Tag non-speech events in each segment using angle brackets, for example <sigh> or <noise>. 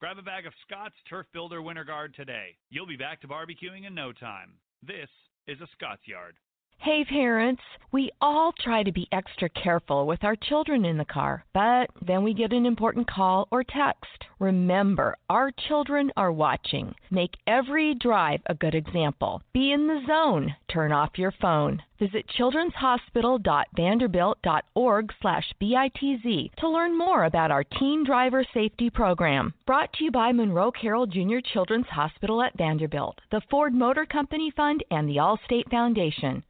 Grab a bag of Scott's Turf Builder Winter Guard today. You'll be back to barbecuing in no time. This is a Scott's Yard. Hey parents, we all try to be extra careful with our children in the car, but then we get an important call or text. Remember, our children are watching. Make every drive a good example. Be in the zone. Turn off your phone. Visit children'shospital.vanderbilt.org/bitz to learn more about our teen driver safety program. Brought to you by Monroe Carroll Jr. Children's Hospital at Vanderbilt, the Ford Motor Company Fund, and the Allstate Foundation.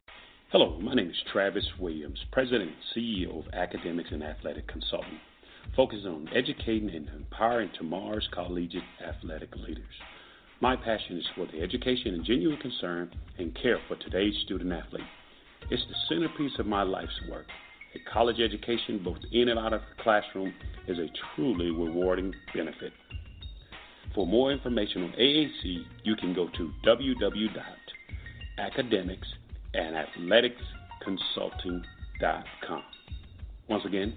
Hello, my name is Travis Williams, President and CEO of Academics and Athletic Consulting, focusing on educating and empowering tomorrow's collegiate athletic leaders. My passion is for the education and genuine concern and care for today's student athlete. It's the centerpiece of my life's work. A college education, both in and out of the classroom, is a truly rewarding benefit. For more information on AAC, you can go to www.academicsandathleticsconsulting.com. Once again,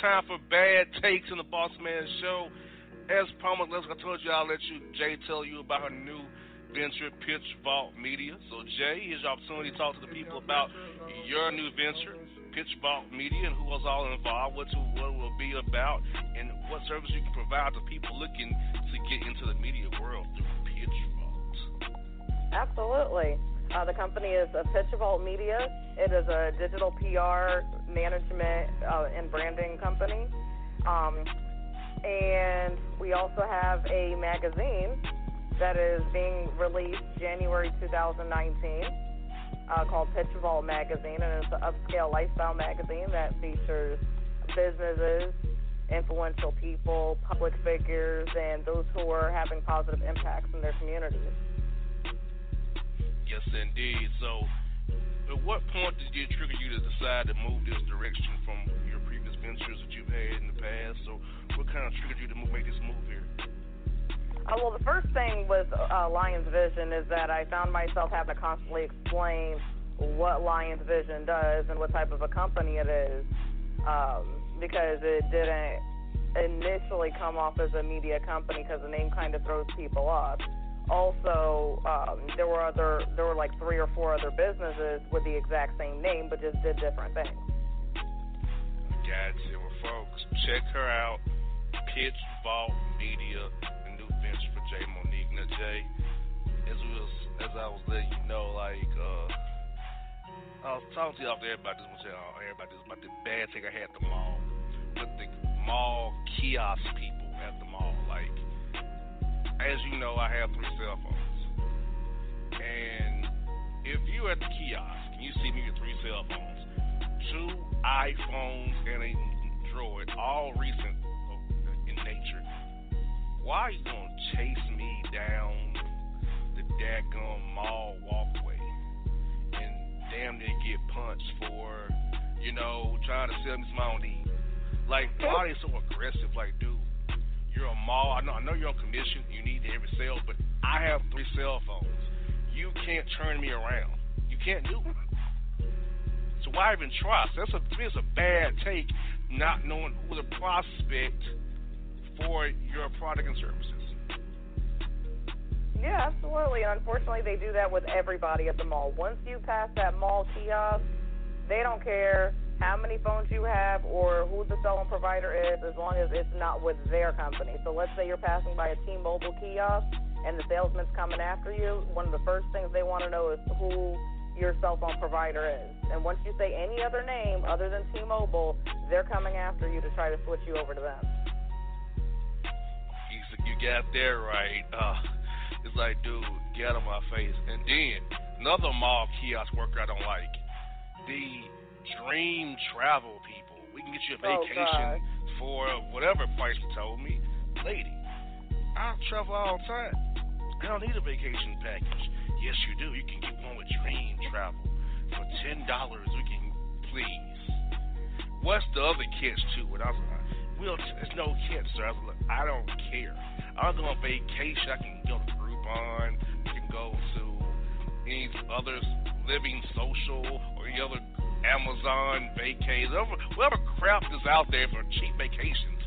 Time for bad takes in the Boss Man Show. As promised, I told you I'll let you Jae tell you about her new venture, Pitch Vault Media. So Jae, here's your opportunity to talk to the people about your new venture, Pitch Vault Media, and who was all involved, what, what it will be about, and what service you can provide to people looking to get into the media world through Pitch Vault. Absolutely. Uh, the company is a Media. It is a digital PR management uh, and branding company. Um, and we also have a magazine that is being released January 2019 uh, called Pitch Vault Magazine, and it's an upscale lifestyle magazine that features businesses, influential people, public figures, and those who are having positive impacts in their communities. Yes, indeed. So at what point did it trigger you to decide to move this direction from your previous ventures that you've had in the past? So, what kind of triggered you to make this move here? Uh, well, the first thing with uh, Lions Vision is that I found myself having to constantly explain what Lions Vision does and what type of a company it is, um, because it didn't initially come off as a media company because the name kind of throws people off also um, there were other there were like three or four other businesses with the exact same name but just did different things. Gotcha. Well, folks, check her out. Pitch Vault Media, the new venture for Jae Monique. Now, Jae, as I was letting you know, like, uh, I was talking to out there about this, much, uh, everybody this about the bad thing I had at the mall with the mall kiosk people at the mall. Like, as you know, I have three cell phones, and if you at the kiosk and you see me with three cell phones, two iPhones and a Droid, all recent oh, in nature, why are you gonna chase me down the daggone mall walkway and damn near get punched for, you know, trying to sell me some I? Like, why are they so aggressive? Like, dude, you're a mall. I know, I know you're on commission. You need every sale, but I have three cell phones. You can't turn me around. You can't do it. So why even try? So that's a it's a bad take, not knowing who the prospect for your product and services. Yeah, absolutely. Unfortunately, they do that with everybody at the mall. Once you pass that mall kiosk, they don't care how many phones you have or who the cell phone provider is, as long as it's not with their company. So let's say you're passing by a T-Mobile kiosk and the salesman's coming after you. One of the first things they want to know is who your cell phone provider is. And once you say any other name other than T-Mobile, they're coming after you to try to switch you over to them. You, got that right. Uh, it's like, dude, get of my face. And then another mall kiosk worker I don't like. The dream travel people. We can get you a Oh, vacation God. for whatever price you told me. Lady, I travel all the time. I don't need a vacation package. Yes, you do. You can get one with Dream Travel. For $10, we can, please. What's the other catch to it? I was like, well, there's no catch, sir. I was like, I don't care. I'll go on vacation. I can go to Groupon. I can go to any other living social or any other Amazon vacays, whatever, crap is out there for cheap vacations.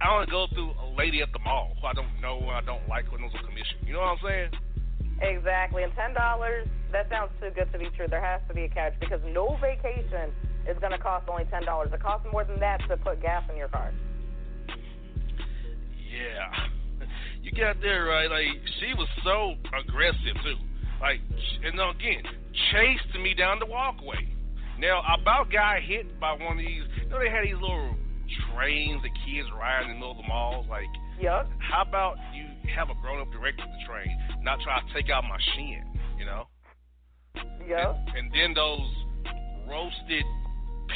I to go through a lady at the mall who I don't know and I don't like who knows a commission. You know what I'm saying? Exactly. And ten dollars, that sounds too good to be true. There has to be a catch because no vacation is going to cost only ten dollars. It costs more than that to put gas in your car. Yeah. <laughs> You got there right. Like she was so aggressive too. Like, and again, chased me down the walkway. Now, about got hit by one of these. You know, they had these little trains that kids ride in the middle of the malls. Like, Yup. how about you have a grown up director of the train, not try to take out my shin? You know. Yup. And, and then those roasted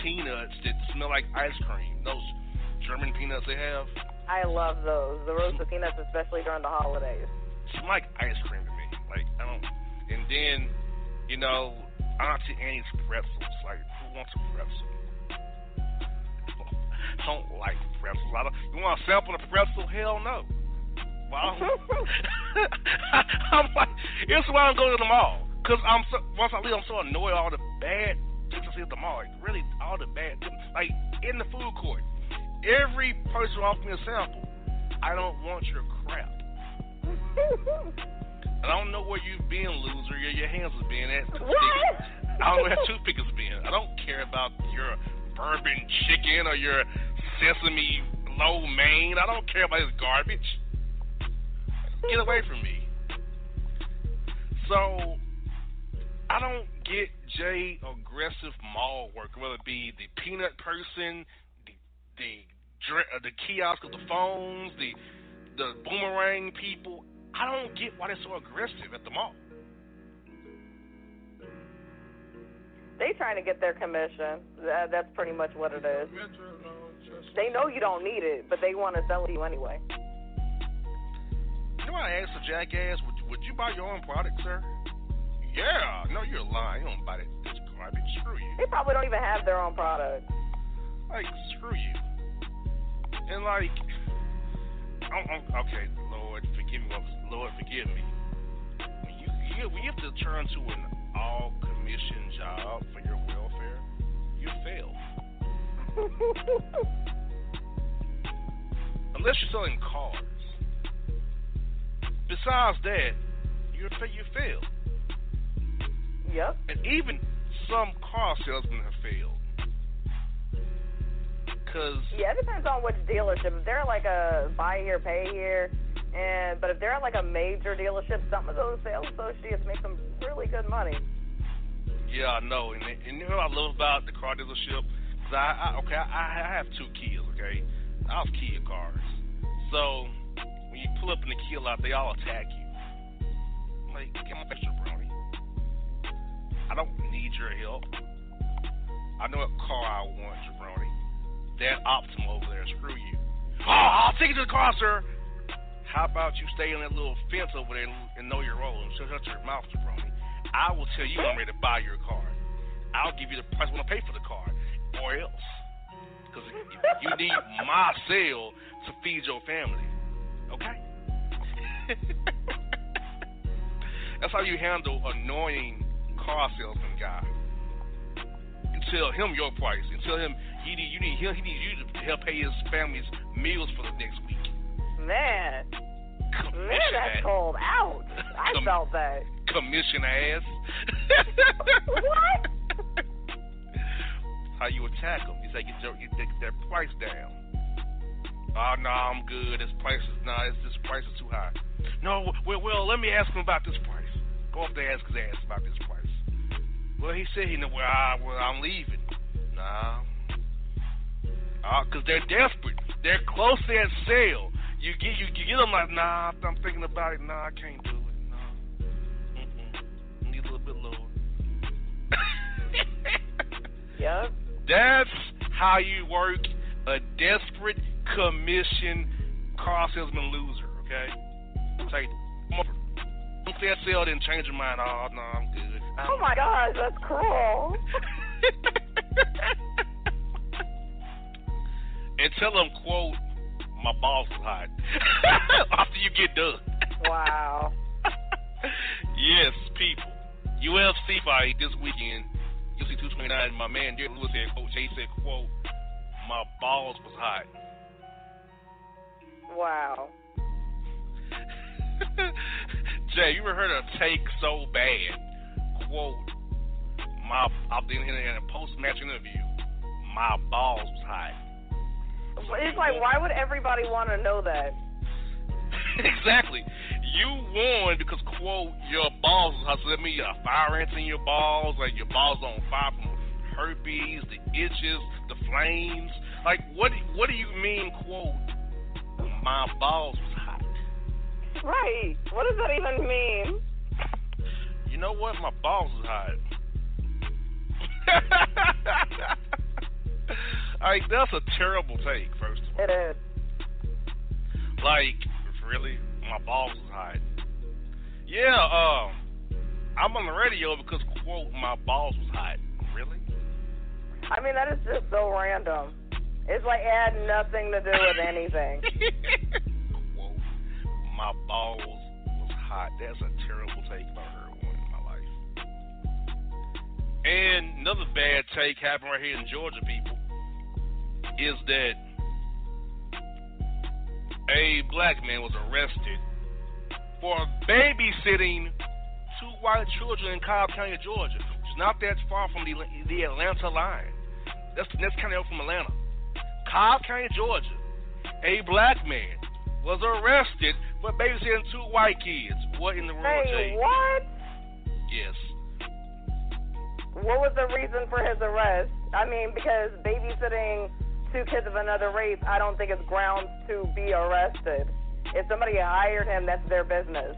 peanuts that smell like ice cream. Those German peanuts they have. I love those. The roasted peanuts, especially during the holidays. smell like ice cream to me. Like I don't. And then, you know, Auntie Annie's pretzels. Like who wants a pretzel? <laughs> Don't like pretzels. I don't, you want to sample of pretzel? Hell no. Well, <laughs> I'm like, it's why I'm going to the mall. Cause I'm so once I leave, I'm so annoyed all the bad things I see at the mall. Like really, all the bad things. Like in the food court, every person offers me a sample. I don't want your crap. <laughs> I don't know where you've been, loser. Your, your hands have been at. What? I don't know where toothpick has been. I don't care about your bourbon chicken or your sesame lo mein. I don't care about his garbage. Get away from me. So, I don't get Jae aggressive mall work, whether it be the peanut person, the the uh, the kiosk with the phones, the the boomerang people. I don't get why they're so aggressive at the mall. They trying to get their commission. That, that's pretty much what it is. They know you don't need it, but they want to sell it to you anyway. You know what I asked the jackass? Would you, would you buy your own product, sir? Yeah. No, you're lying. You don't buy that this garbage. Screw you. They probably don't even have their own product. Like, screw you. And like, I'm, I'm, okay, Lord, forgive me. Lord, forgive me. When you, you when you have to turn to an all commission job for your welfare, you fail. <laughs> Unless you're selling cars. Besides that, you you fail. Yep. And even some car salesmen have failed. Cause Yeah, it depends on which dealership. If they're like a buy here, pay here, And but if they're at like a major dealership, some of those sales associates make some really good money. Yeah, I know. And, and you know what I love about the car dealership? Cause I, I okay, I, I have two Kias. Okay, I have Kia cars. So when you pull up in the Kia lot, they all attack you. I'm like, get my picture, brownie. I don't need your help. I know what car I want, jabroni. That Optima over there, screw you. Oh, I'll take you to the car, sir. How about you stay on that little fence over there and, and know your role and shut, your mouth, jabroni? I will tell you I'm ready to buy your car. I'll give you the price when I pay for the car, or else. Because you need my sale to feed your family. Okay? <laughs> That's how you handle annoying car salesman guy. You tell him your price. You tell him he need you need he needs you to help pay his family's meals for the next week. Man, man, that's cold. Ouch! I Com- felt that. Commission ass. What? How you attack them? You say their, you take their price down. Oh no, I'm good. This price is not. Nah, this price is too high. No, well, well, let me ask him about this price. Go up there ask his ass about this price. Well, he said he know. Well, I, well, I'm leaving. Nah. Uh, cause they're desperate. They're close to that sale. You get you, you get them like, nah, I'm thinking about it. Nah, I can't do it. Nah. Mm-mm. Need a little bit lower. <laughs> Yep. That's how you work a desperate commission car salesman loser, okay? Don't say that sale didn't change your mind. Oh, no, I'm good. I'm Oh my gosh, that's cruel. <laughs> and tell them, quote, my balls is <laughs> hot. After you get done. Wow. <laughs> yes, people. UFC fight this weekend. UFC 229. My man Derrick Lewis said, quote, Jay said, quote, my balls was hot. Wow. <laughs> Jae, you ever heard a take so bad? Quote, my, I've been in a post match interview. My balls was hot. It's like, why would everybody want to know that? <laughs> exactly. You won because, quote, your balls. So that means you got fire ants in your balls, like your balls on fire from herpes, the itches, the flames. Like, what, what do you mean, quote, my balls was hot? Right. What does that even mean? You know what? My balls is hot. <laughs> like that's a terrible take. First of all, It is. like really, my balls is hot. Yeah, um, I'm on the radio because quote my balls was hot. Really? I mean, that is just so random. It's like it had nothing to do with anything. <laughs> quote my balls was hot. That's a terrible take I heard one in my life. And another bad take happened right here in Georgia, people, is that a black man was arrested for babysitting two white children in Cobb County, Georgia, which is not that far from the, the Atlanta line. That's the next county over from Atlanta. Cobb County, Georgia. A black man was arrested for babysitting two white kids. What in the world, Hey, Jae? what? Yes. What was the reason for his arrest? I mean, because babysitting two kids of another race, I don't think it's grounds to be arrested. If somebody hired him, that's their business.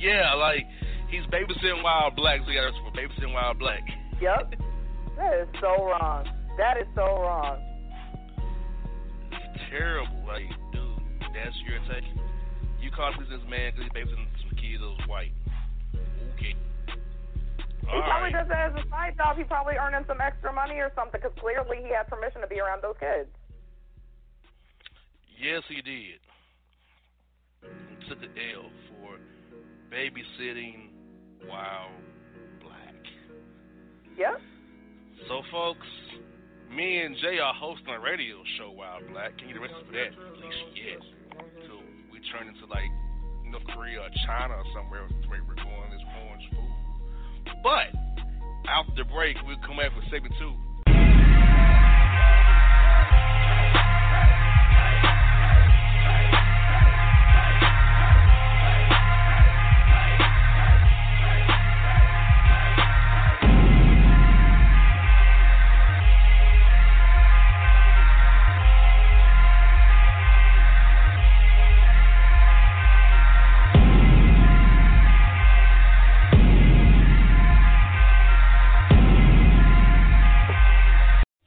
yeah, like he's babysitting wild blacks. He got for babysitting wild black. Yep. <laughs> That is so wrong. That is so wrong. It's terrible. Like, dude, that's your take. You caught this man because he's babysitting some kids that was white. Okay. He All probably right. does that as a side job. He's probably earning some extra money or something because clearly he had permission to be around those kids. Yes, he did. He took an L for babysitting while black. Yep. So, folks, me and Jae are hosting a radio show while black. Can you get arrested for that? At least yet. Till we turn into like North Korea or China or somewhere where we're going this orange food. But after the break, we'll come back with segment two.